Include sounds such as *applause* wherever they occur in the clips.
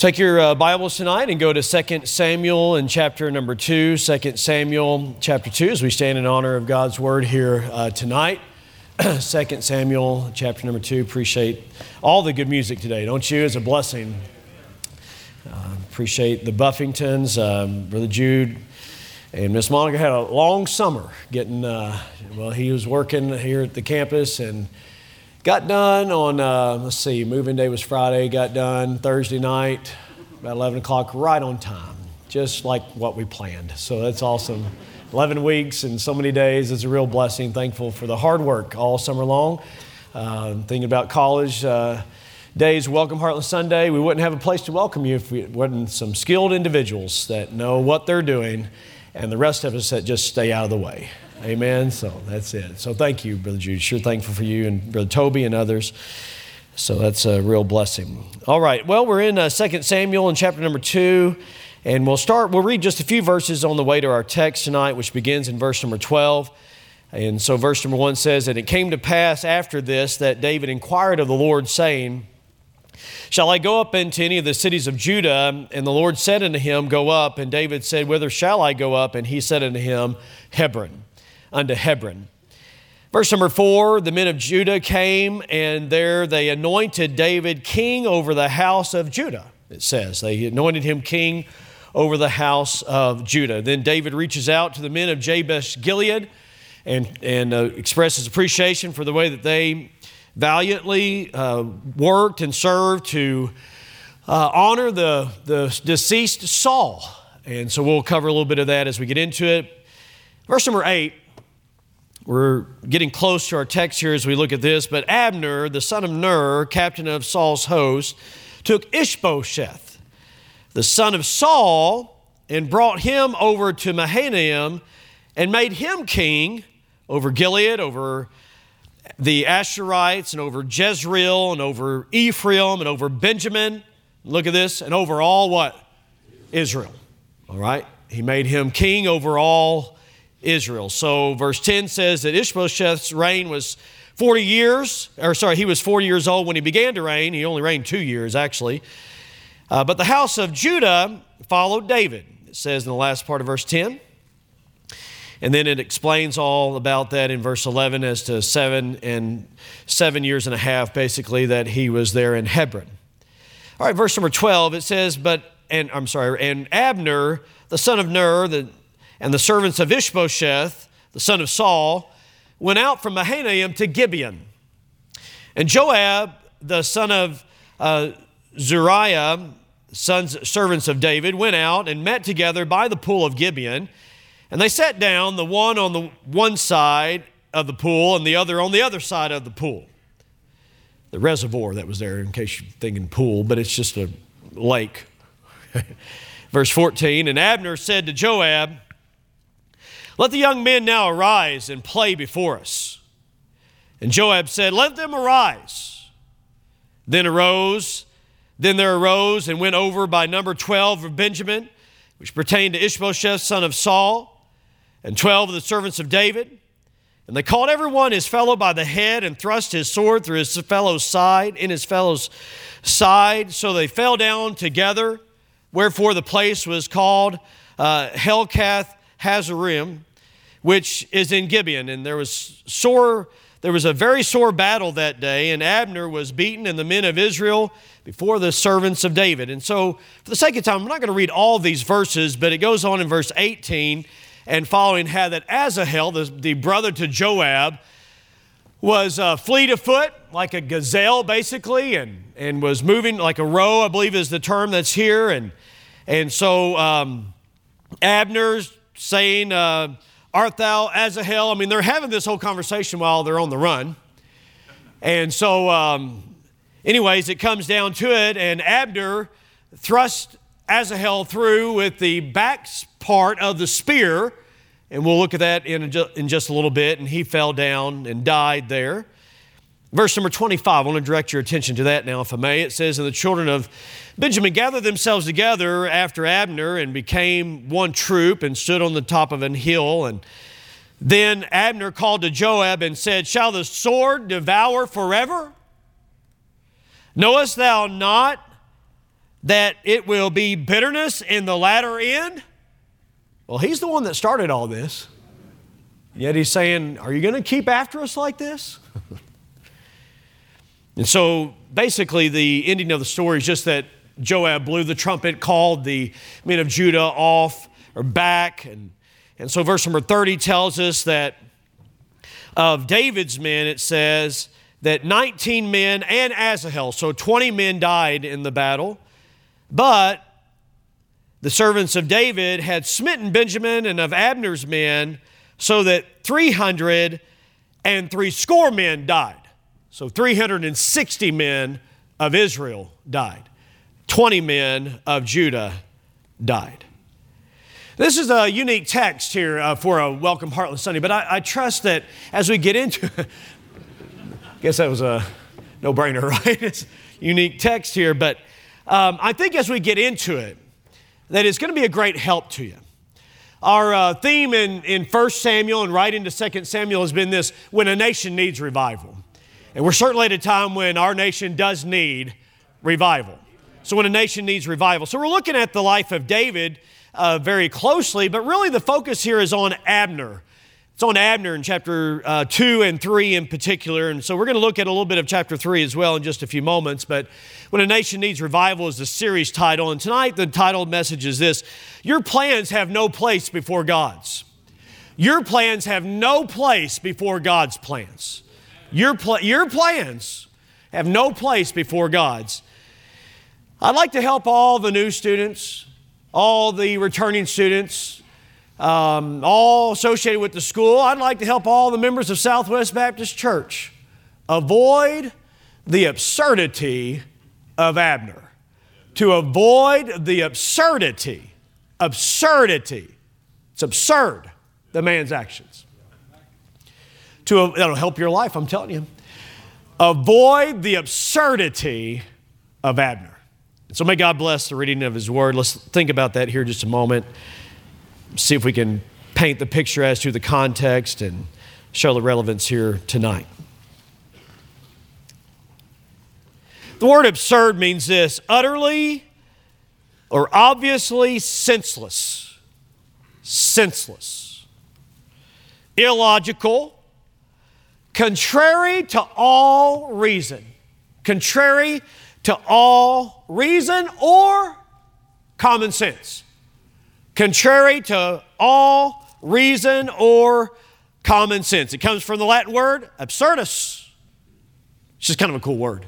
Take your uh, Bibles tonight and go to 2 Samuel in chapter number 2. 2 Samuel chapter 2 as we stand in honor of God's word here uh, tonight. *clears throat* 2 Samuel chapter number 2. Appreciate all the good music today, don't you? It's a blessing. Uh, appreciate the Buffingtons, um, Brother Jude. And Miss Monica had a long summer getting, uh, well, he was working here at the campus and Got done on, uh, let's see, moving day was Friday, got done Thursday night, about 11 o'clock, right on time, just like what we planned. So that's awesome. 11 weeks and so many days is a real blessing. Thankful for the hard work all summer long. Uh, thinking about college uh, days, Welcome Heartland Sunday, we wouldn't have a place to welcome you if we wasn't some skilled individuals that know what they're doing and the rest of us that just stay out of the way. Amen. So that's it. So thank you, Brother Jude. Sure thankful for you and Brother Toby and others. So that's a real blessing. All right. Well, we're in uh, 2 Samuel in chapter number 2. And we'll start, we'll read just a few verses on the way to our text tonight, which begins in verse number 12. And so, verse number 1 says, And it came to pass after this that David inquired of the Lord, saying, Shall I go up into any of the cities of Judah? And the Lord said unto him, Go up. And David said, Whither shall I go up? And he said unto him, Hebron unto Hebron. Verse number four the men of Judah came, and there they anointed David king over the house of Judah, it says. They anointed him king over the house of Judah. Then David reaches out to the men of Jabesh Gilead and, and uh, expresses appreciation for the way that they valiantly uh, worked and served to uh, honor the, the deceased Saul. And so we'll cover a little bit of that as we get into it. Verse number eight we're getting close to our text here as we look at this, but Abner, the son of Ner, captain of Saul's host, took Ishbosheth, the son of Saul, and brought him over to Mahanaim and made him king over Gilead, over the Ashurites, and over Jezreel, and over Ephraim, and over Benjamin. Look at this, and over all what? Israel. All right? He made him king over all Israel. So, verse 10 says that Ishbosheth's reign was 40 years, or sorry, he was 40 years old when he began to reign. He only reigned two years, actually. Uh, but the house of Judah followed David, it says in the last part of verse 10. And then it explains all about that in verse 11 as to seven and seven years and a half, basically, that he was there in Hebron. All right, verse number 12, it says, but, and I'm sorry, and Abner, the son of Ner, the and the servants of Ishbosheth, the son of Saul, went out from Mahanaim to Gibeon. And Joab, the son of uh, Zeruiah, sons, servants of David, went out and met together by the pool of Gibeon. And they sat down, the one on the one side of the pool and the other on the other side of the pool. The reservoir that was there, in case you're thinking pool, but it's just a lake. *laughs* Verse 14 And Abner said to Joab, let the young men now arise and play before us. And Joab said, Let them arise. Then arose, then there arose and went over by number 12 of Benjamin, which pertained to Ishbosheth, son of Saul, and 12 of the servants of David. And they called every one his fellow by the head and thrust his sword through his fellow's side, in his fellow's side. So they fell down together, wherefore the place was called uh, Helkath Hazarim which is in Gibeon. And there was sore, there was a very sore battle that day, and Abner was beaten, and the men of Israel before the servants of David. And so, for the sake of time, I'm not going to read all these verses, but it goes on in verse 18 and following how that Asahel, the, the brother to Joab, was uh, fleet of foot, like a gazelle, basically, and, and was moving like a roe, I believe is the term that's here. And, and so um, Abner's saying, uh, Art thou Asahel? I mean, they're having this whole conversation while they're on the run. And so, um, anyways, it comes down to it, and Abner thrust Asahel through with the back part of the spear, and we'll look at that in, in just a little bit, and he fell down and died there. Verse number 25, I want to direct your attention to that now, if I may. It says, And the children of Benjamin gathered themselves together after Abner and became one troop and stood on the top of an hill. And then Abner called to Joab and said, Shall the sword devour forever? Knowest thou not that it will be bitterness in the latter end? Well, he's the one that started all this. Yet he's saying, Are you going to keep after us like this? And so basically, the ending of the story is just that Joab blew the trumpet, called the men of Judah off or back. And, and so, verse number 30 tells us that of David's men, it says that 19 men and Asahel, so 20 men died in the battle. But the servants of David had smitten Benjamin and of Abner's men, so that 300 and three score men died. So 360 men of Israel died. 20 men of Judah died. This is a unique text here uh, for a Welcome Heartless Sunday, but I, I trust that as we get into *laughs* guess that was a no brainer, *laughs* right? It's unique text here, but um, I think as we get into it, that it's going to be a great help to you. Our uh, theme in, in 1 Samuel and right into 2 Samuel has been this when a nation needs revival. And we're certainly at a time when our nation does need revival. So, when a nation needs revival. So, we're looking at the life of David uh, very closely, but really the focus here is on Abner. It's on Abner in chapter uh, 2 and 3 in particular. And so we're going to look at a little bit of chapter 3 as well in just a few moments. But When a Nation Needs Revival is the series title. And tonight the title message is this Your plans have no place before God's. Your plans have no place before God's plans. Your, pl- your plans have no place before God's. I'd like to help all the new students, all the returning students, um, all associated with the school. I'd like to help all the members of Southwest Baptist Church avoid the absurdity of Abner. To avoid the absurdity, absurdity. It's absurd, the man's actions. To, that'll help your life, I'm telling you. Avoid the absurdity of Abner. So may God bless the reading of his word. Let's think about that here just a moment see if we can paint the picture as to the context and show the relevance here tonight. The word absurd means this utterly or obviously senseless, senseless, illogical, contrary to all reason, contrary to all reason or common sense contrary to all reason or common sense. It comes from the Latin word absurdus. It's just kind of a cool word.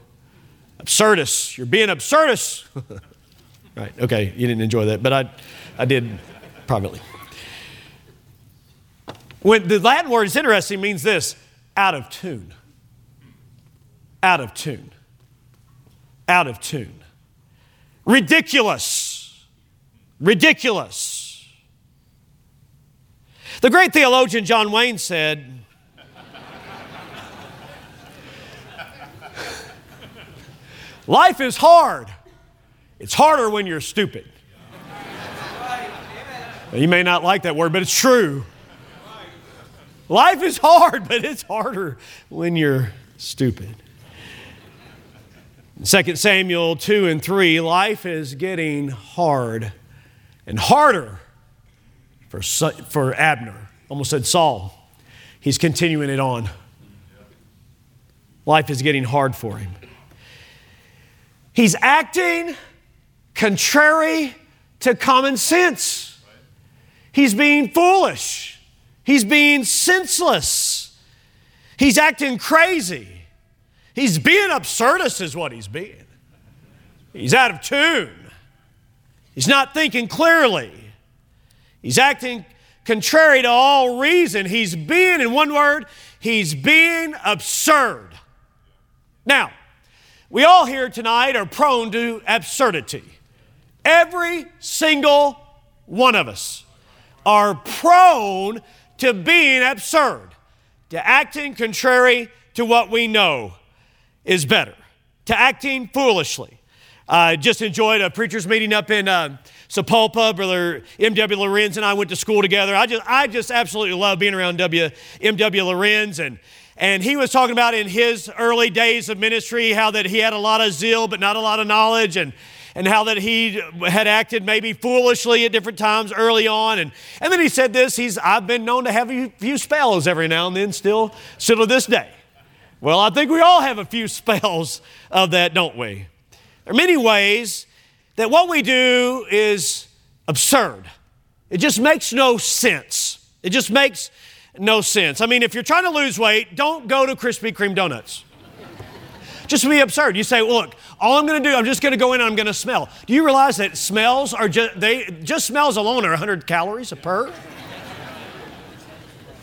Absurdus. You're being absurdus. *laughs* right, okay, you didn't enjoy that, but I, I did privately. When the Latin word is interesting, means this out of tune. Out of tune. Out of tune. Ridiculous. Ridiculous the great theologian John Wayne said, Life is hard. It's harder when you're stupid. You may not like that word, but it's true. Life is hard, but it's harder when you're stupid. 2 Samuel 2 and 3, life is getting hard and harder for, for Abner. Almost said Saul. He's continuing it on. Life is getting hard for him. He's acting contrary to common sense. He's being foolish. He's being senseless. He's acting crazy. He's being absurdist, is what he's being. He's out of tune. He's not thinking clearly. He's acting contrary to all reason. He's being, in one word, he's being absurd. Now, we all here tonight are prone to absurdity. Every single one of us are prone to being absurd, to acting contrary to what we know is better, to acting foolishly. I uh, just enjoyed a preacher's meeting up in uh, Sapulpa. Brother M.W. Lorenz and I went to school together. I just, I just absolutely love being around W. M.W. Lorenz. And, and he was talking about in his early days of ministry how that he had a lot of zeal but not a lot of knowledge. And, and how that he had acted maybe foolishly at different times early on. And, and then he said this, he's, I've been known to have a few spells every now and then still, still to this day. Well, I think we all have a few *laughs* spells of that, don't we? There are many ways that what we do is absurd. It just makes no sense. It just makes no sense. I mean, if you're trying to lose weight, don't go to Krispy Kreme donuts. just be absurd. You say, look, all I'm going to do, I'm just going to go in and I'm going to smell. Do you realize that smells are just, they, just smells alone are 100 calories a per?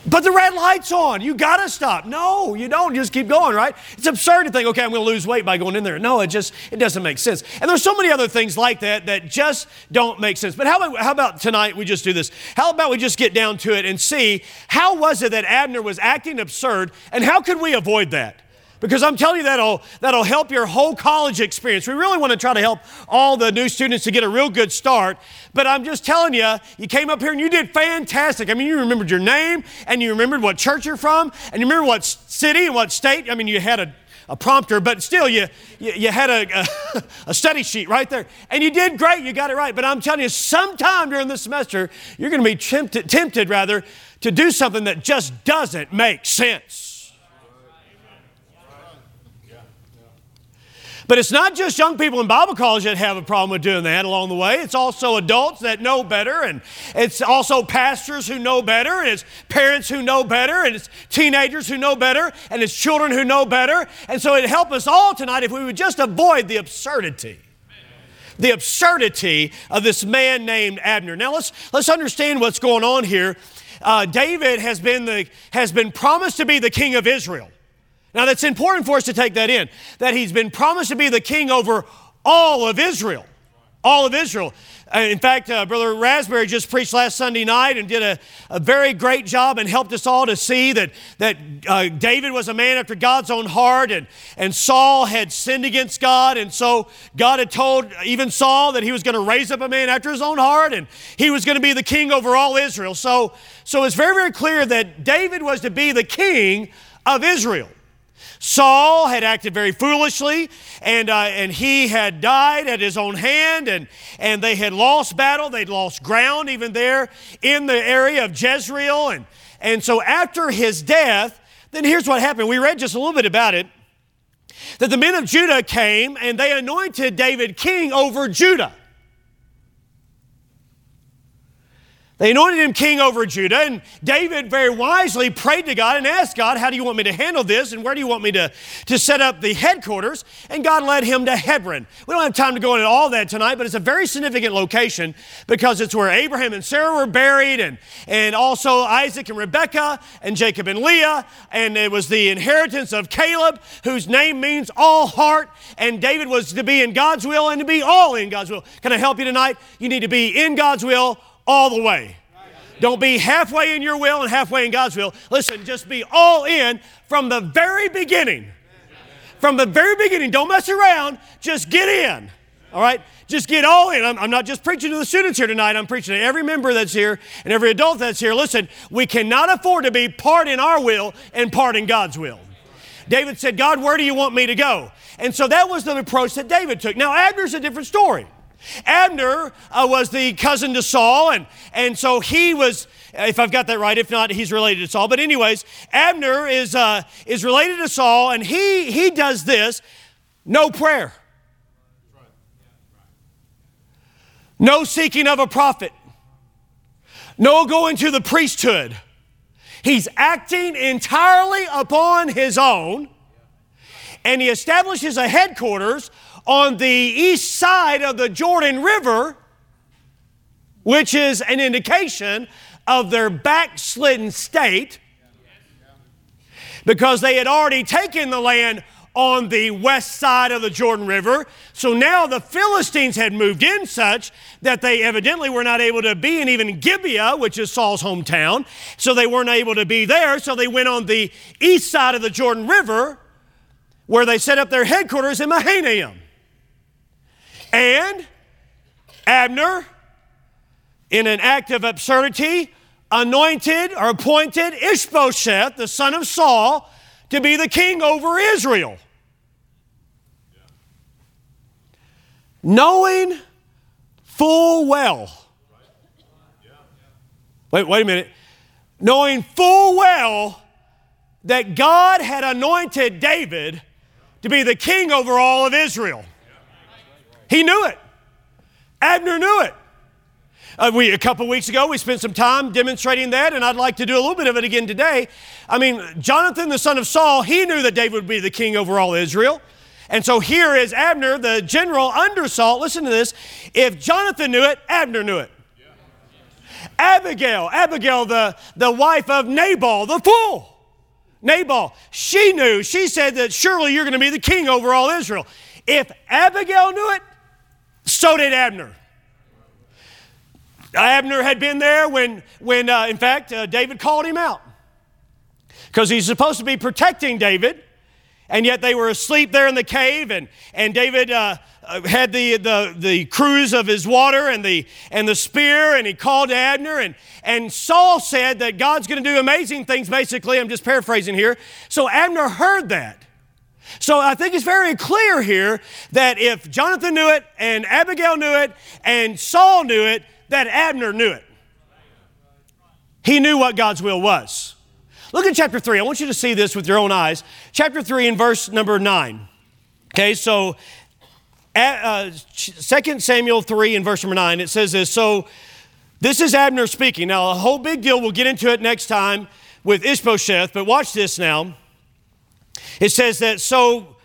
But the red light's on. You got to stop. No, you don't. Just keep going, right? It's absurd to think, okay, I'm going to lose weight by going in there. No, it just it doesn't make sense. And there's so many other things like that that just don't make sense. But how about, how about tonight we just do this? How about we just get down to it and see how was it that Abner was acting absurd and how could we avoid that? Because I'm telling you that'll, that'll help your whole college experience. We really want to try to help all the new students to get a real good start. But I'm just telling you, you came up here and you did fantastic. I mean, you remembered your name and you remembered what church you're from and you remember what city and what state. I mean, you had a, a prompter, but still, you, you, you had a, a, *laughs* a study sheet right there. And you did great, you got it right. But I'm telling you, sometime during the semester, you're going to be tempted, tempted rather, to do something that just doesn't make sense. But it's not just young people in Bible college that have a problem with doing that along the way. It's also adults that know better, and it's also pastors who know better, and it's parents who know better, and it's teenagers who know better, and it's children who know better. And so it'd help us all tonight if we would just avoid the absurdity the absurdity of this man named Abner. Now let's let's understand what's going on here. Uh, David has been the has been promised to be the king of Israel. Now, that's important for us to take that in, that he's been promised to be the king over all of Israel. All of Israel. Uh, in fact, uh, Brother Raspberry just preached last Sunday night and did a, a very great job and helped us all to see that, that uh, David was a man after God's own heart and, and Saul had sinned against God. And so God had told even Saul that he was going to raise up a man after his own heart and he was going to be the king over all Israel. So, so it's very, very clear that David was to be the king of Israel. Saul had acted very foolishly, and, uh, and he had died at his own hand, and, and they had lost battle. They'd lost ground even there in the area of Jezreel. And, and so after his death, then here's what happened. We read just a little bit about it that the men of Judah came and they anointed David king over Judah. They anointed him king over Judah, and David very wisely prayed to God and asked God, How do you want me to handle this, and where do you want me to, to set up the headquarters? And God led him to Hebron. We don't have time to go into all that tonight, but it's a very significant location because it's where Abraham and Sarah were buried, and, and also Isaac and Rebekah, and Jacob and Leah, and it was the inheritance of Caleb, whose name means all heart, and David was to be in God's will and to be all in God's will. Can I help you tonight? You need to be in God's will all the way. Don't be halfway in your will and halfway in God's will. Listen, just be all in from the very beginning. From the very beginning. Don't mess around. Just get in. All right? Just get all in. I'm, I'm, not just preaching to the students here tonight. I'm preaching to every member that's here and every adult that's here. Listen, we cannot afford to be part in our will and part in God's will. David said, God, where do you want me to go? And so that was the approach that David took. Now, Abner's a different story. Abner uh, was the cousin to Saul, and, and so he was, if I've got that right, if not, he's related to Saul. But, anyways, Abner is, uh, is related to Saul, and he, he does this no prayer, no seeking of a prophet, no going to the priesthood. He's acting entirely upon his own, and he establishes a headquarters on the east side of the Jordan River, which is an indication of their backslidden state because they had already taken the land on the west side of the Jordan River. So now the Philistines had moved in such that they evidently were not able to be in even Gibeah, which is Saul's hometown. So they weren't able to be there. So they went on the east side of the Jordan River where they set up their headquarters in Mahanaim. And Abner, in an act of absurdity, anointed or appointed Ishbosheth, the son of Saul, to be the king over Israel. knowing full well. Wait, wait a minute. Knowing full well that God had anointed David to be the king over all of Israel. He knew it. Abner knew it. Uh, we, a couple weeks ago, we spent some time demonstrating that, and I'd like to do a little bit of it again today. I mean, Jonathan, the son of Saul, he knew that David would be the king over all Israel. And so here is Abner, the general under Saul. Listen to this. If Jonathan knew it, Abner knew it. Abigail, Abigail, the, the wife of Nabal, the fool. Nabal, she knew, she said that surely you're going to be the king over all Israel. If Abigail knew it, so did Abner. Abner had been there when, when uh, in fact, uh, David called him out because he's supposed to be protecting David, and yet they were asleep there in the cave, and, and David uh, uh had the, the, the cruse of his water and the, and the spear, and he called Abner, and, and Saul said that God's going to do amazing things, basically. I'm just paraphrasing here. So Abner heard that. So I think it's very clear here that if Jonathan knew it, and Abigail knew it, and Saul knew it, that Abner knew it. He knew what God's will was. Look at chapter 3. I want you to see this with your own eyes. Chapter 3 and verse number 9. Okay, so uh, 2 Samuel 3 and verse number 9, it says this. So this is Abner speaking. Now, a whole big deal. We'll get into it next time with Ishbosheth, but watch this now. It says that so,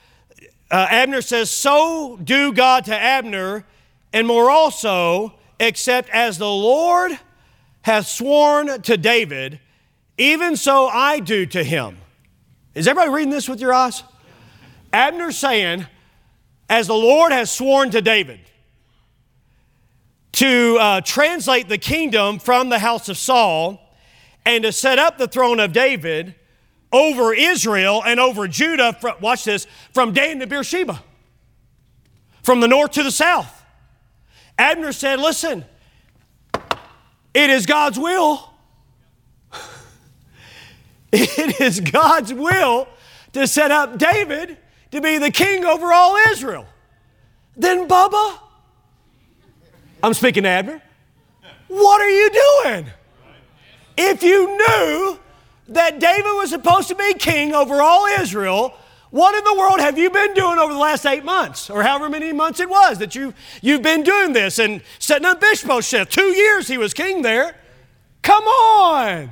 uh, Abner says, So do God to Abner, and more also, except as the Lord hath sworn to David, even so I do to him. Is everybody reading this with your eyes? Abner saying, as the Lord has sworn to David, to uh, translate the kingdom from the house of Saul and to set up the throne of David over Israel and over Judah, from, watch this, from Dan to Beersheba, from the north to the south. Abner said, Listen, it is God's will. *laughs* It is God's will to set up David to be the king over all Israel. Then, Bubba, I'm speaking to Abner, what are you doing? If you knew that David was supposed to be king over all Israel, what in the world have you been doing over the last eight months, or however many months it was that you, you've been doing this and setting up Ishbosheth? Two years he was king there. Come on.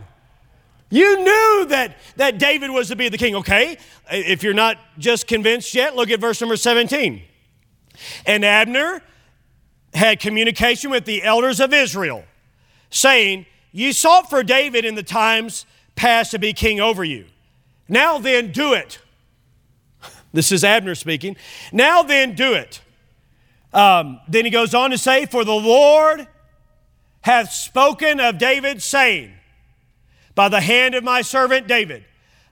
You knew that, that David was to be the king. Okay, if you're not just convinced yet, look at verse number 17. And Abner had communication with the elders of Israel, saying, Ye sought for David in the times past to be king over you. Now then, do it. *laughs* This is Abner speaking. Now then, do it. Um, then he goes on to say, For the Lord hath spoken of David, saying, By the hand of my servant David,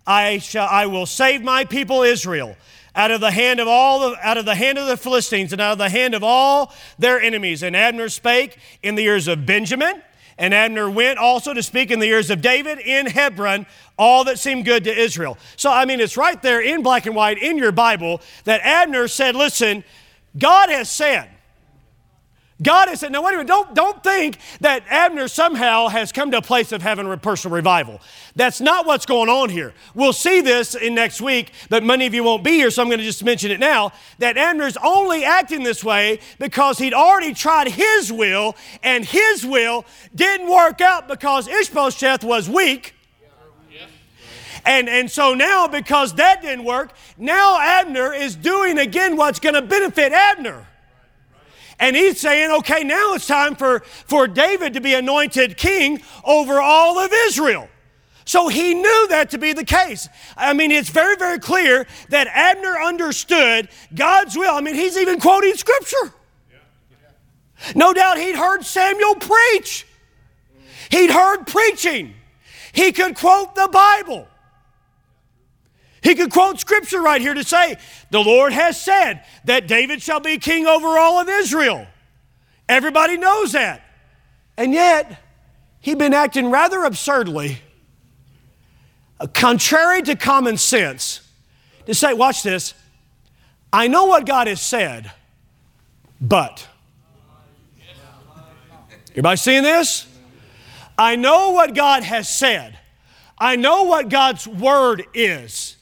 I, shall, I will save my people Israel out of the hand of all the, out of the hand of the Philistines and out of the hand of all their enemies. And Abner spake in the ears of Benjamin and Abner went also to speak in the ears of David in Hebron all that seemed good to Israel. So, I mean, it's right there in black and white in your Bible that Abner said, Listen, God has said, God has said, now wait a minute, don't, don't think that Abner somehow has come to a place of having a personal revival. That's not what's going on here. We'll see this in next week, but many of you won't be here, so I'm going to just mention it now. That Abner's only acting this way because he'd already tried his will, and his will didn't work out because Ishbosheth was weak. And, and so now, because that didn't work, now Abner is doing again what's going to benefit Abner. And he's saying, okay, now it's time for, for David to be anointed king over all of Israel. So he knew that to be the case. I mean, it's very, very clear that Abner understood God's will. I mean, he's even quoting scripture. No doubt he'd heard Samuel preach, he'd heard preaching, he could quote the Bible. He could quote scripture right here to say, The Lord has said that David shall be king over all of Israel. Everybody knows that. And yet, he'd been acting rather absurdly, uh, contrary to common sense, to say, Watch this, I know what God has said, but. Everybody seeing this? I know what God has said. I know what God's word is.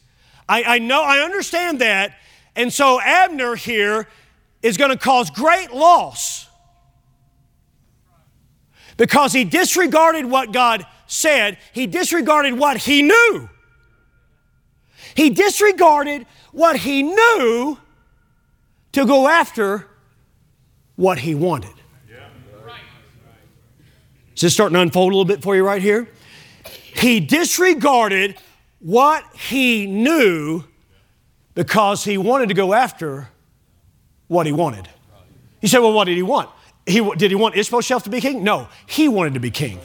I, I know, I understand that. And so Abner here is going to cause great loss because he disregarded what God said, he disregarded what he knew. He disregarded what he knew to go after what he wanted. Is this starting to unfold a little bit for you right here? He disregarded what he knew because he wanted to go after what he wanted. He said, Well, what did he want? He, did he want Ishbosheth to be king? No, he wanted to be king.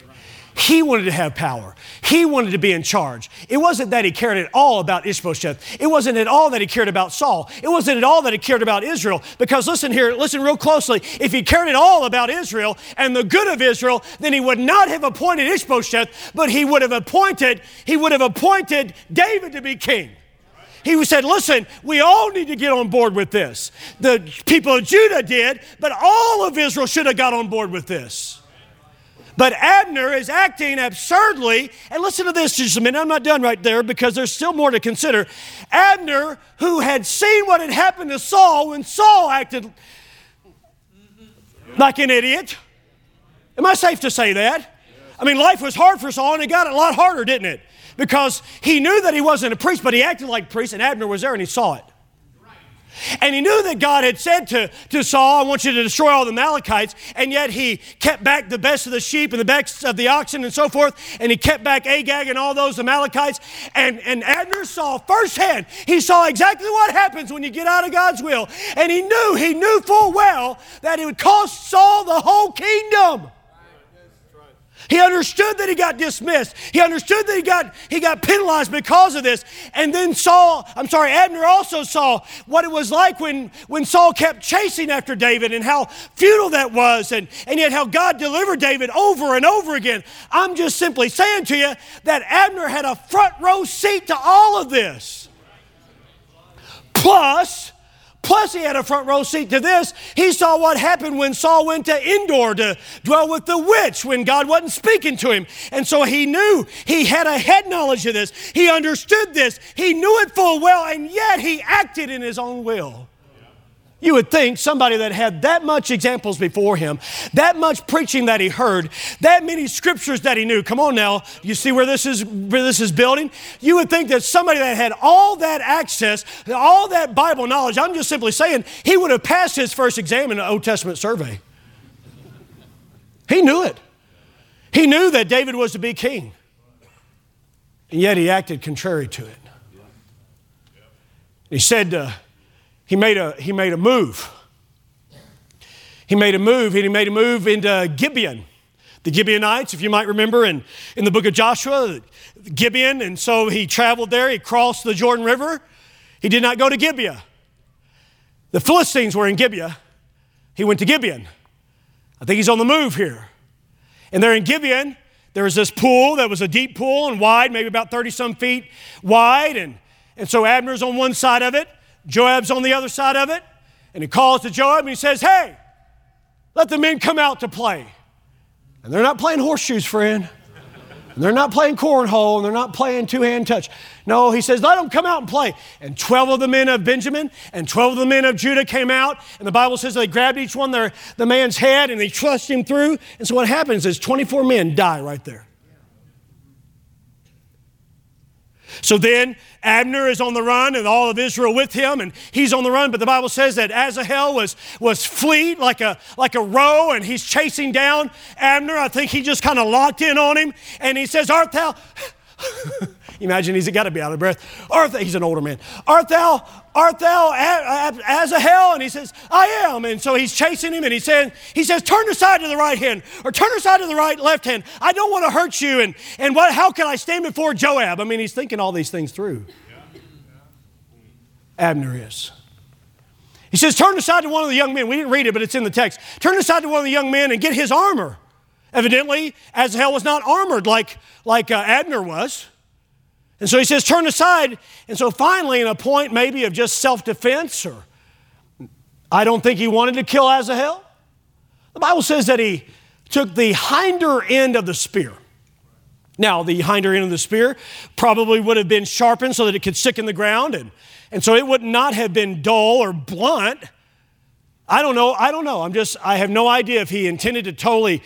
He wanted to have power. He wanted to be in charge. It wasn't that he cared at all about Ishbosheth. It wasn't at all that he cared about Saul. It wasn't at all that he cared about Israel. Because listen here, listen real closely. If he cared at all about Israel and the good of Israel, then he would not have appointed Ishbosheth, but he would have appointed, he would have appointed David to be king. He said, Listen, we all need to get on board with this. The people of Judah did, but all of Israel should have got on board with this. But Abner is acting absurdly. And listen to this just a minute. I'm not done right there because there's still more to consider. Abner, who had seen what had happened to Saul when Saul acted like an idiot. Am I safe to say that? I mean, life was hard for Saul and it got a lot harder, didn't it? Because he knew that he wasn't a priest, but he acted like a priest, and Abner was there and he saw it. And he knew that God had said to, to Saul, I want you to destroy all the Amalekites. And yet he kept back the best of the sheep and the best of the oxen and so forth. And he kept back Agag and all those Amalekites. And, and Abner saw firsthand, he saw exactly what happens when you get out of God's will. And he knew, he knew full well that it would cost Saul the whole kingdom. He understood that he got dismissed. He understood that he got, he got penalized because of this. And then Saul, I'm sorry, Abner also saw what it was like when, when Saul kept chasing after David and how futile that was, and, and yet how God delivered David over and over again. I'm just simply saying to you that Abner had a front row seat to all of this. Plus, Plus, he had a front row seat to this. He saw what happened when Saul went to Endor to dwell with the witch when God wasn't speaking to him. And so he knew, he had a head knowledge of this. He understood this. He knew it full well, and yet he acted in his own will. You would think somebody that had that much examples before him, that much preaching that he heard, that many scriptures that he knew. Come on now, you see where this is where this is building? You would think that somebody that had all that access, all that Bible knowledge, I'm just simply saying, he would have passed his first exam in an Old Testament survey. He knew it. He knew that David was to be king. And yet he acted contrary to it. He said, uh, he made a, he made a move. He made a move, and he made a move into Gibeon. The Gibeonites, if you might remember in, in the book of Joshua, Gibeon, and so he traveled there, he crossed the Jordan River. He did not go to Gibeah. The Philistines were in Gibeah. He went to Gibeon. I think he's on the move here. And there in Gibeon, there was this pool that was a deep pool and wide, maybe about 30 some feet wide. And, and so Abner's on one side of it, Joab's on the other side of it, and he calls to Joab and he says, Hey, let the men come out to play. And they're not playing horseshoes, friend. And they're not playing cornhole and they're not playing two hand touch. No, he says, let them come out and play. And 12 of the men of Benjamin and 12 of the men of Judah came out. And the Bible says they grabbed each one their, the man's head and they thrust him through. And so what happens is 24 men die right there. So then Abner is on the run and all of Israel with him, and he's on the run. But the Bible says that Asahel was, was fleet like a, like a roe, and he's chasing down Abner. I think he just kind of locked in on him, and he says, Art thou. *laughs* Imagine he's got to be out of breath. Art thou, he's an older man. Art thou, art thou Asahel? And he says, I am. And so he's chasing him and he says, he says, turn aside to the right hand or turn aside to the right left hand. I don't want to hurt you. And, and what, how can I stand before Joab? I mean, he's thinking all these things through. Abner is. He says, turn aside to one of the young men. We didn't read it, but it's in the text. Turn aside to one of the young men and get his armor. Evidently, Asahel was not armored like, like uh, Abner was. And so he says, turn aside. And so finally, in a point maybe of just self defense or I don't think he wanted to kill Asahel. The Bible says that he took the hinder end of the spear. Now, the hinder end of the spear probably would have been sharpened so that it could stick in the ground, and, and so it would not have been dull or blunt. I don't know. I don't know. I'm just, I have no idea if he intended to totally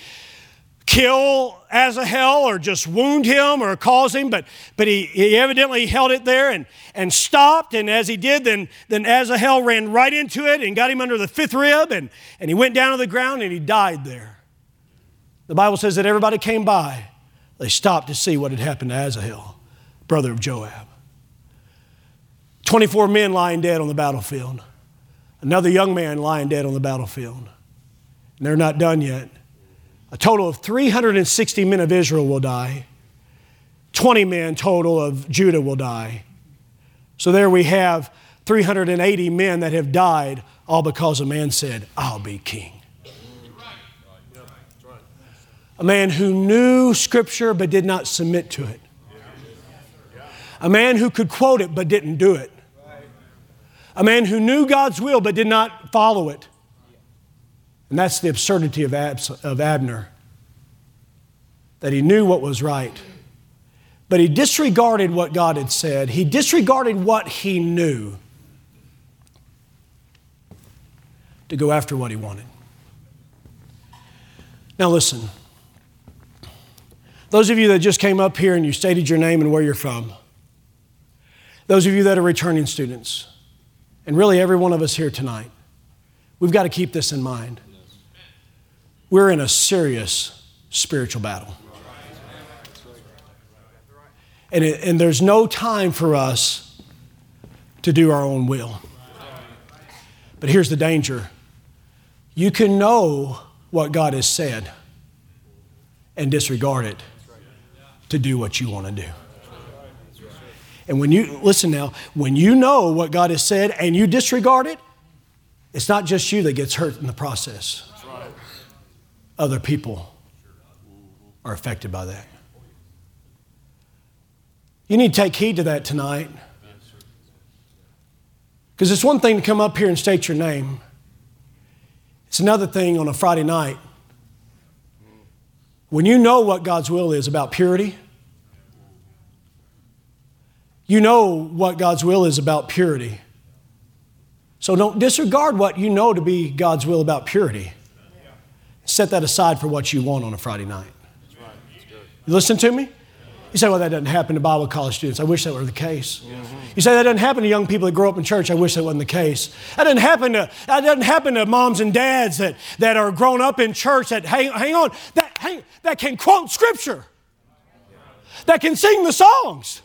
kill Asahel or just wound him or cause him, but, but he, he evidently held it there and, and stopped. And as he did, then, then Asahel ran right into it and got him under the fifth rib, and, and he went down to the ground and he died there. The Bible says that everybody came by. They stopped to see what had happened to Asahel, brother of Joab. 24 men lying dead on the battlefield. Another young man lying dead on the battlefield. And they're not done yet. A total of 360 men of Israel will die. 20 men total of Judah will die. So there we have 380 men that have died, all because a man said, I'll be king. A man who knew Scripture but did not submit to it. A man who could quote it but didn't do it. A man who knew God's will but did not follow it. And that's the absurdity of, Abs- of Abner. That he knew what was right, but he disregarded what God had said. He disregarded what he knew to go after what he wanted. Now, listen. Those of you that just came up here and you stated your name and where you're from, those of you that are returning students, and really every one of us here tonight, we've got to keep this in mind. We're in a serious spiritual battle. And, it, and there's no time for us to do our own will. But here's the danger you can know what God has said and disregard it to do what you want to do. And when you, listen now, when you know what God has said and you disregard it, it's not just you that gets hurt in the process other people are affected by that. You need to take heed to that tonight. Because it's one thing to come up here and state your name, it's another thing on a Friday night. When you know what God's will is about purity, you know what God's will is about purity. So don't disregard what you know to be God's will about purity set that aside for what you want on a Friday night. You listen to me? You say, well, that doesn't happen to Bible college students. I wish that were the case. Mm-hmm. You say that doesn't happen to young people that grow up in church. I wish that wasn't the case. That doesn't happen to, that doesn't happen to moms and dads that, that are grown up in church that, hang, hang on, that, hang, that can quote scripture, that can sing the songs,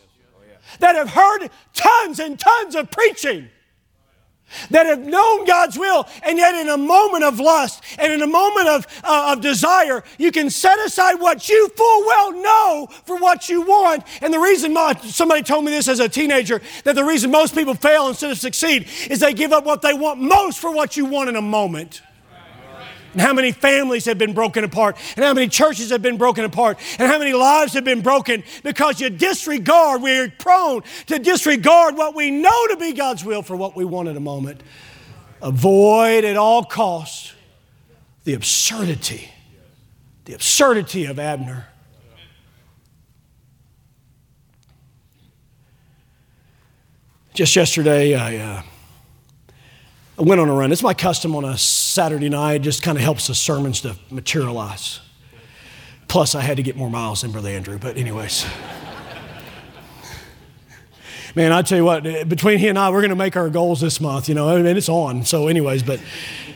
that have heard tons and tons of preaching that have known God's will, and yet in a moment of lust and in a moment of, uh, of desire, you can set aside what you full well know for what you want. And the reason my, somebody told me this as a teenager that the reason most people fail instead of succeed is they give up what they want most for what you want in a moment and how many families have been broken apart, and how many churches have been broken apart, and how many lives have been broken because you disregard, we're prone to disregard what we know to be God's will for what we want at a moment. Avoid at all costs the absurdity, the absurdity of Abner. Just yesterday, I. Uh, I went on a run. It's my custom on a Saturday night. It just kind of helps the sermons to materialize. Plus, I had to get more miles than Brother Andrew. But, anyways. Man, I tell you what, between he and I, we're going to make our goals this month, you know, and it's on. So, anyways, but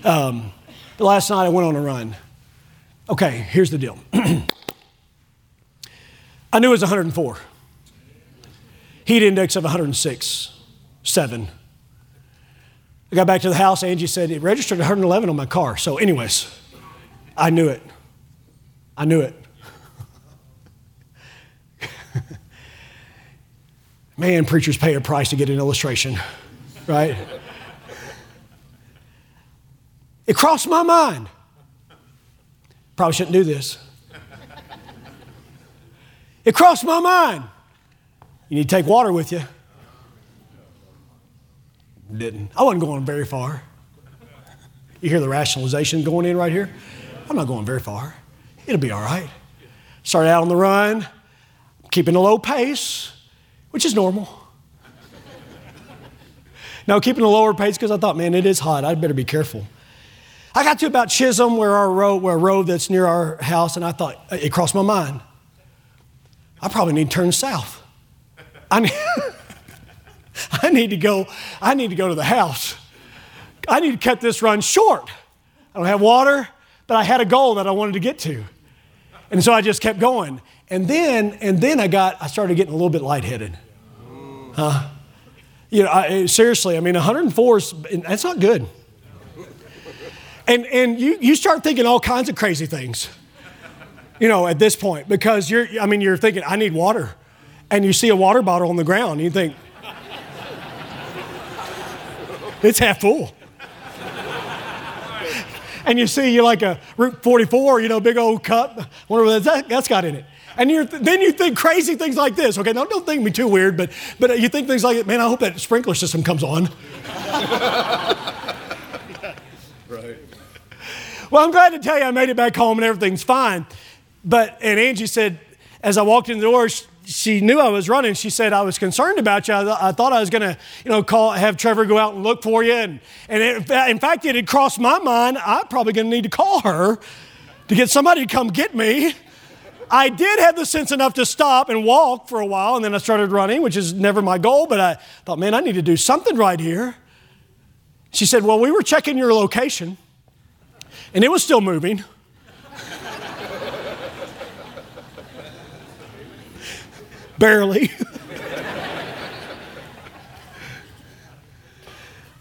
um, last night I went on a run. Okay, here's the deal *clears throat* I knew it was 104, heat index of 106, 7. I got back to the house. Angie said it registered 111 on my car. So, anyways, I knew it. I knew it. *laughs* Man, preachers pay a price to get an illustration, right? It crossed my mind. Probably shouldn't do this. It crossed my mind. You need to take water with you. Didn't. I wasn't going very far. You hear the rationalization going in right here? I'm not going very far. It'll be all right. Started out on the run, keeping a low pace, which is normal. now, keeping a lower pace because I thought, man, it is hot. I'd better be careful. I got to about Chisholm, where our road, where a road that's near our house, and I thought, it crossed my mind. I probably need to turn south. I need, *laughs* *laughs* I need to go, I need to go to the house. I need to cut this run short. I don't have water, but I had a goal that I wanted to get to. And so I just kept going. And then, and then I got, I started getting a little bit lightheaded. Huh? You know, I, eh, seriously, I mean, 104 is, that's not good. And, and you, you start thinking all kinds of crazy things, you know, at this point, because you're, I mean, you're thinking, I need water. And you see a water bottle on the ground, and you think, it's half full. and you see you're like a Route 44, you know, big old cup. Wonder what that, that's got in it. And you're, then you think crazy things like this. Okay, now don't think me too weird, but, but you think things like, man, I hope that sprinkler system comes on. *laughs* Right. Well, I'm glad to tell you I made it back home and everything's fine. But, and Angie said, as I walked in the door, she knew I was running. She said, I was concerned about you. I, I thought I was going to, you know, call, have Trevor go out and look for you. And, and it, in fact, it had crossed my mind, I'm probably going to need to call her to get somebody to come get me. I did have the sense enough to stop and walk for a while, and then I started running, which is never my goal, but I thought, man, I need to do something right here. She said, Well, we were checking your location and it was still moving. Barely.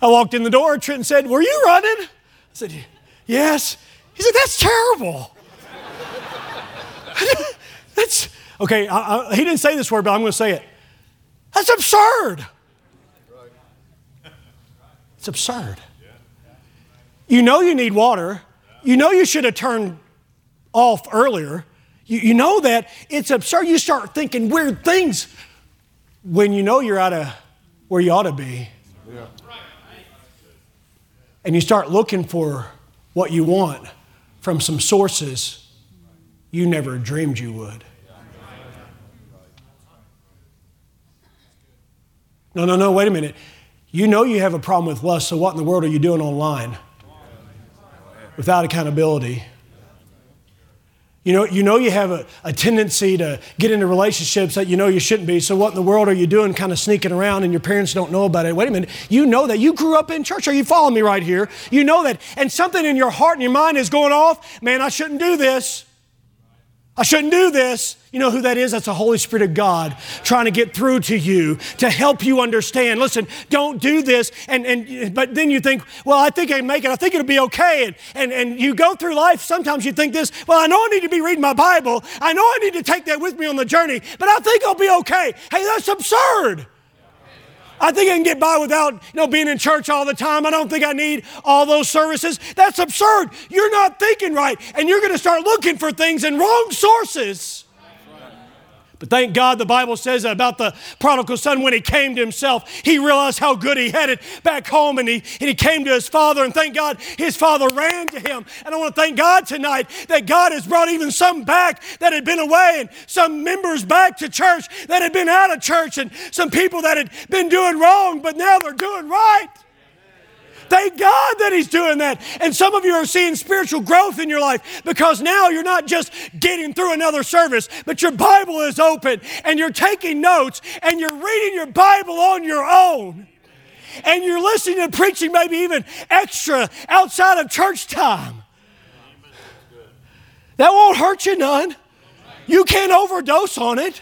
I walked in the door. Trenton said, Were you running? I said, Yes. He said, That's terrible. *laughs* That's okay. I, I, he didn't say this word, but I'm going to say it. That's absurd. It's absurd. You know you need water. You know you should have turned off earlier. You, you know that it's absurd. You start thinking weird things when you know you're out of where you ought to be. Yeah. And you start looking for what you want from some sources you never dreamed you would. No, no, no, wait a minute. You know you have a problem with lust, so what in the world are you doing online? without accountability. You know, you know you have a, a tendency to get into relationships that you know you shouldn't be. So what in the world are you doing kind of sneaking around and your parents don't know about it? Wait a minute. You know that. You grew up in church. Are you following me right here? You know that. And something in your heart and your mind is going off. Man, I shouldn't do this. I shouldn't do this. You know who that is? That's the Holy Spirit of God trying to get through to you to help you understand. Listen, don't do this. And, and but then you think, well, I think I make it. I think it'll be okay. And, and, and you go through life, sometimes you think this, well, I know I need to be reading my Bible. I know I need to take that with me on the journey, but I think I'll be okay. Hey, that's absurd. I think I can get by without, you know, being in church all the time. I don't think I need all those services. That's absurd. You're not thinking right, and you're going to start looking for things in wrong sources. But thank God the Bible says about the prodigal son when he came to himself, he realized how good he had it back home and he, and he came to his father. And thank God his father ran to him. And I want to thank God tonight that God has brought even some back that had been away and some members back to church that had been out of church and some people that had been doing wrong, but now they're doing right. Thank God that He's doing that. And some of you are seeing spiritual growth in your life because now you're not just getting through another service, but your Bible is open and you're taking notes and you're reading your Bible on your own. And you're listening and preaching maybe even extra outside of church time. That won't hurt you none. You can't overdose on it.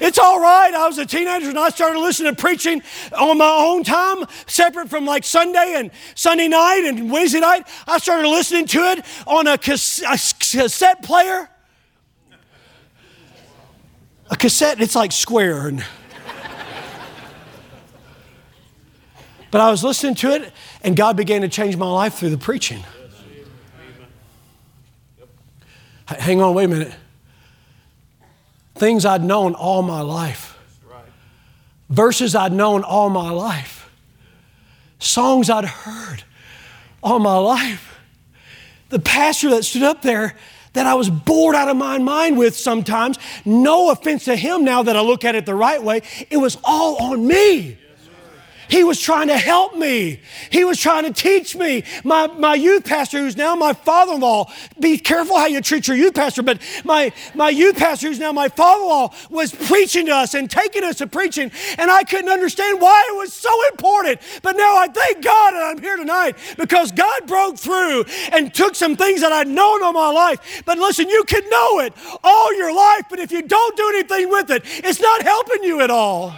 It's all right. I was a teenager and I started listening to preaching on my own time, separate from like Sunday and Sunday night and Wednesday night. I started listening to it on a cassette player. A cassette, it's like square. And but I was listening to it and God began to change my life through the preaching. Hang on, wait a minute things I'd known all my life, verses I'd known all my life, songs I'd heard. all my life. The pastor that stood up there that I was bored out of my mind with sometimes, no offense to him now that I look at it the right way, it was all on me. He was trying to help me. He was trying to teach me. My, my youth pastor, who's now my father in law, be careful how you treat your youth pastor, but my, my youth pastor, who's now my father in law, was preaching to us and taking us to preaching, and I couldn't understand why it was so important. But now I thank God that I'm here tonight because God broke through and took some things that I'd known all my life. But listen, you can know it all your life, but if you don't do anything with it, it's not helping you at all.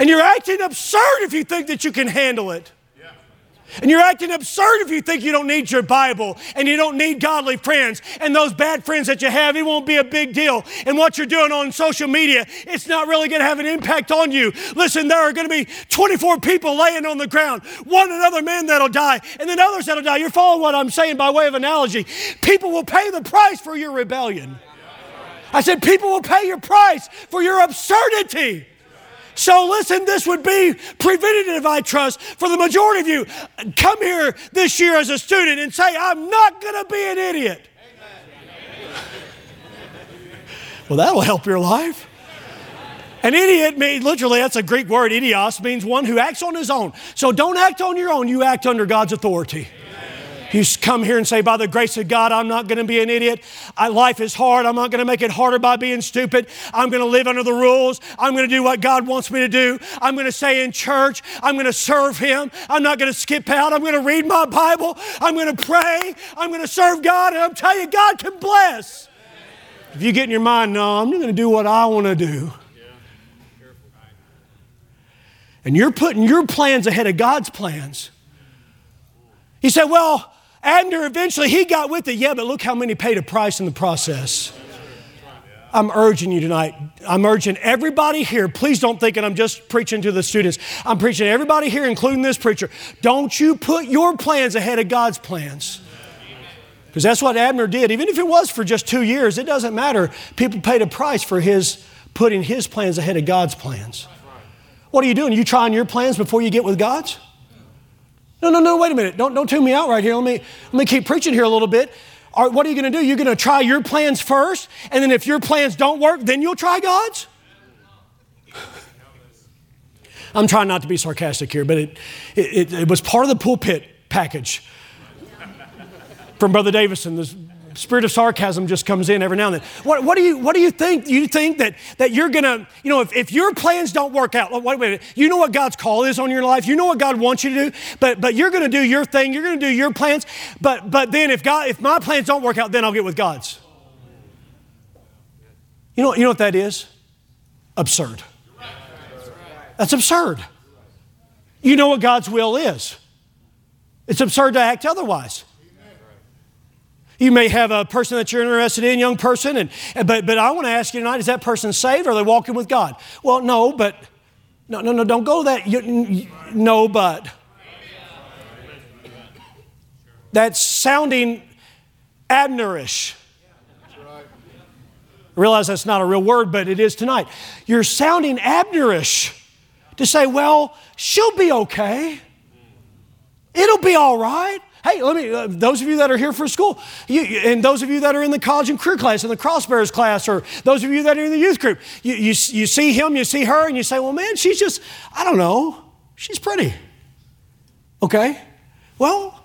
And you're acting absurd if you think that you can handle it. And you're acting absurd if you think you don't need your Bible and you don't need godly friends. And those bad friends that you have, it won't be a big deal. And what you're doing on social media, it's not really going to have an impact on you. Listen, there are going to be 24 people laying on the ground, one another man that'll die, and then others that'll die. You're following what I'm saying by way of analogy. People will pay the price for your rebellion. I said, people will pay your price for your absurdity. So, listen, this would be preventative, I trust, for the majority of you. Come here this year as a student and say, I'm not going to be an idiot. *laughs* well, that'll help your life. An idiot means literally, that's a Greek word, idios, means one who acts on his own. So don't act on your own, you act under God's authority. You come here and say, by the grace of God, I'm not going to be an idiot. I, life is hard. I'm not going to make it harder by being stupid. I'm going to live under the rules. I'm going to do what God wants me to do. I'm going to stay in church. I'm going to serve Him. I'm not going to skip out. I'm going to read my Bible. I'm going to pray. I'm going to serve God. And I'm telling you, God can bless. If you get in your mind, no, I'm going to do what I want to do. And you're putting your plans ahead of God's plans. He said, Well, Abner eventually he got with it. Yeah, but look how many paid a price in the process. I'm urging you tonight. I'm urging everybody here. Please don't think that I'm just preaching to the students. I'm preaching to everybody here, including this preacher. Don't you put your plans ahead of God's plans. Because that's what Abner did. Even if it was for just two years, it doesn't matter. People paid a price for his putting his plans ahead of God's plans. What are you doing? Are you trying your plans before you get with God's? No, no, no, wait a minute. Don't, don't tune me out right here. Let me, let me keep preaching here a little bit. All right, what are you going to do? You're going to try your plans first, and then if your plans don't work, then you'll try God's? *laughs* I'm trying not to be sarcastic here, but it, it, it, was part of the pulpit package from Brother Davison, this spirit of sarcasm just comes in every now and then. What, what do you what do you think? You think that that you're gonna, you know, if, if your plans don't work out, wait, wait a minute, you know what God's call is on your life, you know what God wants you to do, but but you're gonna do your thing, you're gonna do your plans, but but then if God if my plans don't work out, then I'll get with God's. You know, you know what that is? Absurd. That's absurd. You know what God's will is. It's absurd to act otherwise. You may have a person that you're interested in, young person, and, but, but I want to ask you tonight is that person saved or are they walking with God? Well, no, but, no, no, no, don't go that. You, no, but. That's sounding Abnerish. I realize that's not a real word, but it is tonight. You're sounding Abnerish to say, well, she'll be okay. It'll be all right. Hey, let me, uh, those of you that are here for school, you, and those of you that are in the college and career class, in the crossbearers class, or those of you that are in the youth group, you, you, you see him, you see her, and you say, well, man, she's just, I don't know, she's pretty. Okay? Well,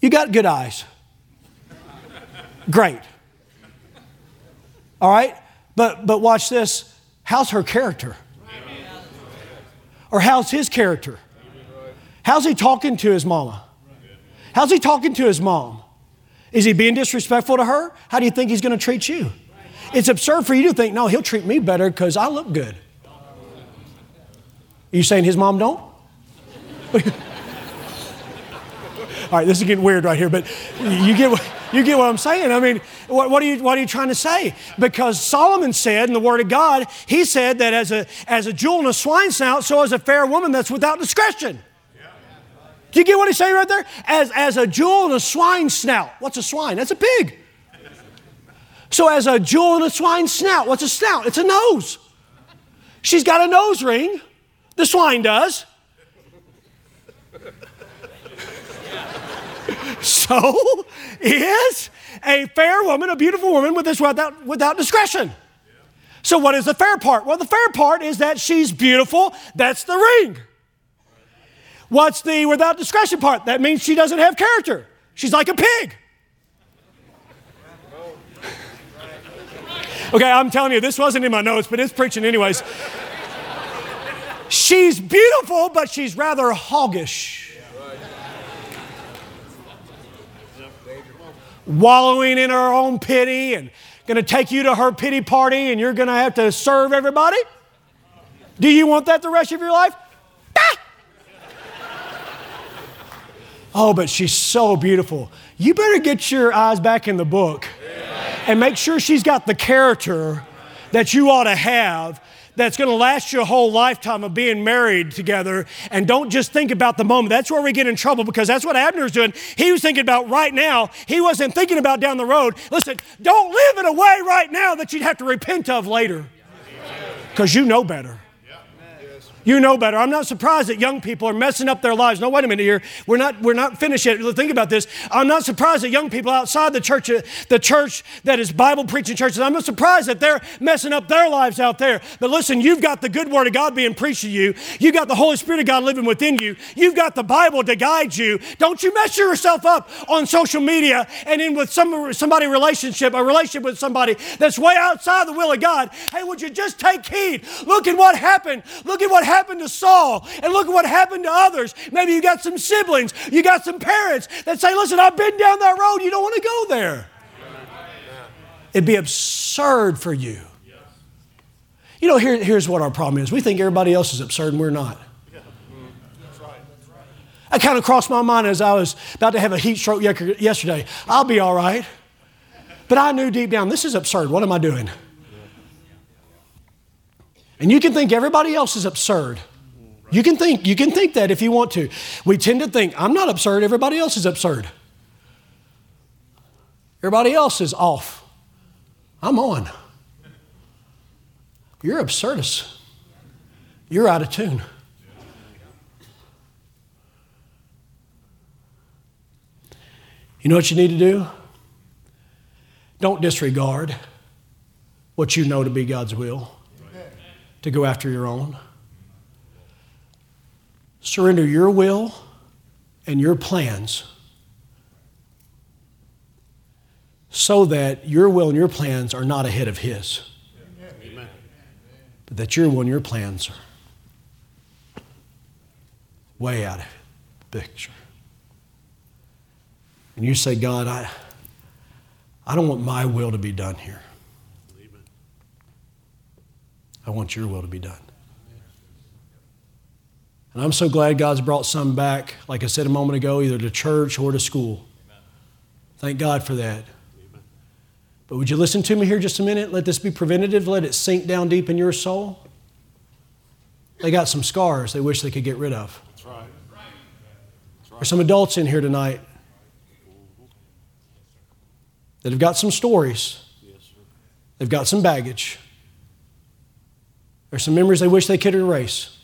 you got good eyes. Great. All right? But, but watch this. How's her character? Or how's his character? How's he talking to his mama? How's he talking to his mom? Is he being disrespectful to her? How do you think he's going to treat you? It's absurd for you to think, no, he'll treat me better because I look good. Are you saying his mom don't? *laughs* All right, this is getting weird right here, but you get you get what I'm saying. I mean, what, what, are you, what are you trying to say? Because Solomon said in the Word of God, he said that as a, as a jewel in a swine's snout, so is a fair woman that's without discretion. Do you get what he's saying right there? As, as a jewel in a swine snout. What's a swine? That's a pig. So, as a jewel in a swine snout, what's a snout? It's a nose. She's got a nose ring. The swine does. *laughs* So is a fair woman, a beautiful woman with this without, without discretion. So, what is the fair part? Well, the fair part is that she's beautiful. That's the ring. What's the without discretion part? That means she doesn't have character. She's like a pig. Okay, I'm telling you, this wasn't in my notes, but it's preaching anyways. She's beautiful, but she's rather hoggish. Wallowing in her own pity and going to take you to her pity party and you're going to have to serve everybody? Do you want that the rest of your life? Oh, but she's so beautiful. You better get your eyes back in the book and make sure she's got the character that you ought to have that's going to last your whole lifetime of being married together. And don't just think about the moment. That's where we get in trouble because that's what Abner's doing. He was thinking about right now. He wasn't thinking about down the road. Listen, don't live in a way right now that you'd have to repent of later because you know better. You know better. I'm not surprised that young people are messing up their lives. No, wait a minute here. We're not, we're not finished yet. Think about this. I'm not surprised that young people outside the church, the church that is Bible preaching churches, I'm not surprised that they're messing up their lives out there. But listen, you've got the good word of God being preached to you. You've got the Holy Spirit of God living within you. You've got the Bible to guide you. Don't you mess yourself up on social media and in with some, somebody relationship, a relationship with somebody that's way outside the will of God. Hey, would you just take heed? Look at what happened. Look at what happened happened to Saul and look at what happened to others. Maybe you got some siblings, you got some parents that say, Listen, I've been down that road, you don't want to go there. It'd be absurd for you. You know, here, here's what our problem is we think everybody else is absurd and we're not. That kind of crossed my mind as I was about to have a heat stroke yesterday. I'll be all right. But I knew deep down, this is absurd. What am I doing? And you can think everybody else is absurd. You can think, you can think that if you want to. We tend to think, I'm not absurd, everybody else is absurd. Everybody else is off. I'm on. You're absurdist. You're out of tune. You know what you need to do? Don't disregard what you know to be God's will to go after your own. Surrender your will and your plans so that your will and your plans are not ahead of His. Amen. But that your will and your plans are way out of the picture. And you say, God, I, I don't want my will to be done here. I want your will to be done. And I'm so glad God's brought some back, like I said a moment ago, either to church or to school. Thank God for that. But would you listen to me here just a minute? Let this be preventative. Let it sink down deep in your soul. They got some scars they wish they could get rid of. There's some adults in here tonight that have got some stories. They've got some baggage. There's some memories they wish they could erase.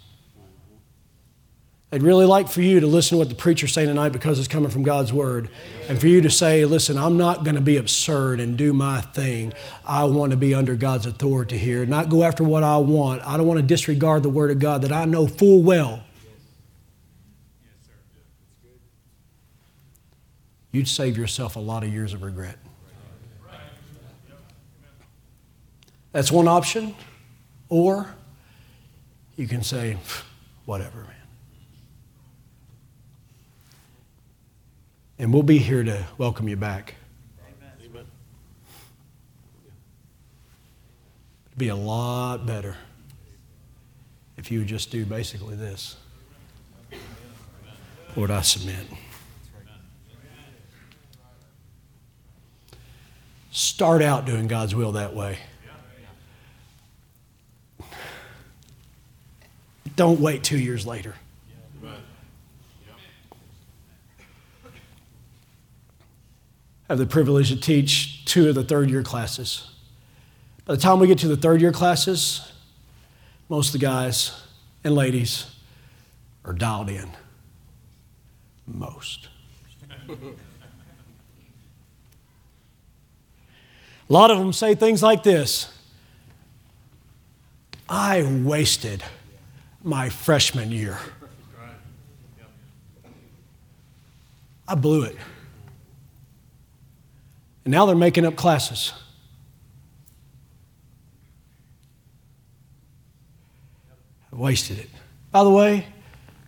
I'd really like for you to listen to what the preacher's saying tonight because it's coming from God's Word. And for you to say, listen, I'm not going to be absurd and do my thing. I want to be under God's authority here, not go after what I want. I don't want to disregard the Word of God that I know full well. You'd save yourself a lot of years of regret. That's one option. Or you can say, whatever, man. And we'll be here to welcome you back. It'd be a lot better if you would just do basically this Lord, I submit. Start out doing God's will that way. Don't wait two years later. I have the privilege to teach two of the third year classes. By the time we get to the third year classes, most of the guys and ladies are dialed in. Most. A lot of them say things like this I wasted my freshman year. I blew it. And now they're making up classes. I wasted it. By the way,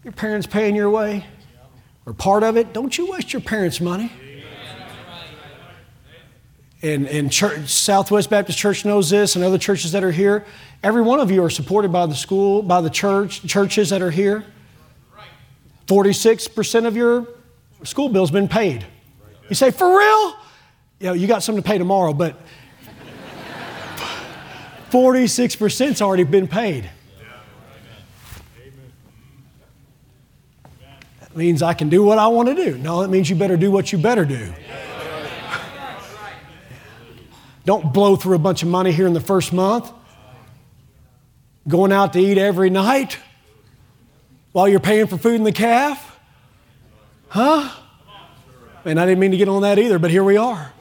your parents paying your way or part of it, don't you waste your parents' money. And, and church, Southwest Baptist Church knows this, and other churches that are here. Every one of you are supported by the school, by the church, churches that are here. 46% of your school bill's been paid. You say, for real? You know, you got something to pay tomorrow, but 46%'s already been paid. That means I can do what I want to do. No, that means you better do what you better do. Don't blow through a bunch of money here in the first month. Going out to eat every night while you're paying for food in the calf? Huh? And I didn't mean to get on that either, but here we are.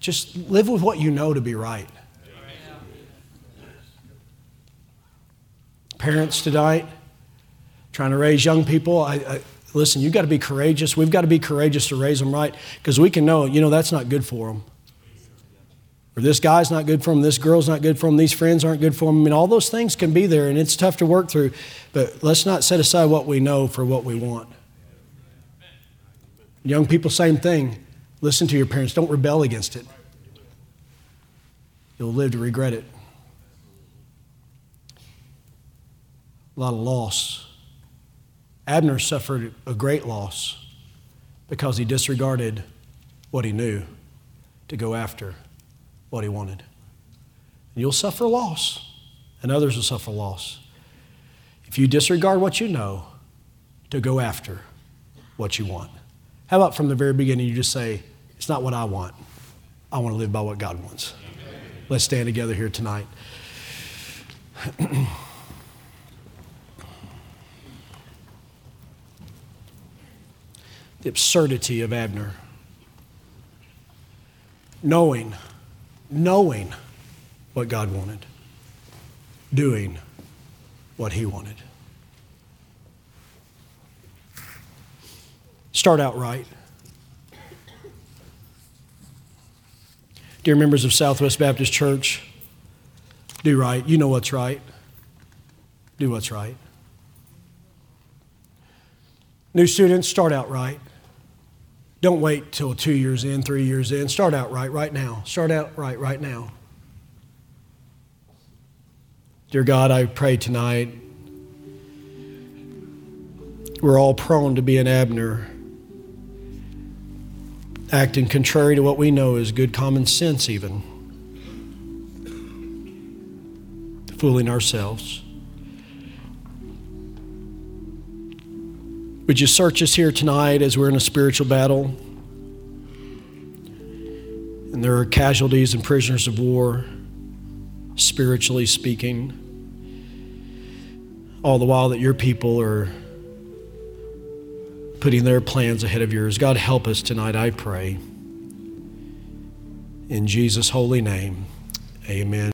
Just live with what you know to be right. Parents tonight, trying to raise young people, I, I listen, you've got to be courageous. We've got to be courageous to raise them right because we can know, you know, that's not good for them. Or this guy's not good for them, this girl's not good for them, these friends aren't good for them. I mean, all those things can be there and it's tough to work through, but let's not set aside what we know for what we want. Young people, same thing. Listen to your parents, don't rebel against it. You'll live to regret it. A lot of loss. Abner suffered a great loss because he disregarded what he knew to go after what he wanted. You'll suffer loss, and others will suffer loss. If you disregard what you know to go after what you want. How about from the very beginning, you just say, It's not what I want. I want to live by what God wants. Let's stand together here tonight. *clears throat* the absurdity of Abner. Knowing, knowing what God wanted, doing what he wanted. Start out right. Dear members of Southwest Baptist Church, do right. You know what's right. Do what's right. New students, start out right. Don't wait till two years in, three years in. Start out right, right now. Start out right, right now. Dear God, I pray tonight. We're all prone to be an Abner, acting contrary to what we know is good common sense, even, fooling ourselves. Would you search us here tonight as we're in a spiritual battle? And there are casualties and prisoners of war, spiritually speaking, all the while that your people are putting their plans ahead of yours. God, help us tonight, I pray. In Jesus' holy name, amen.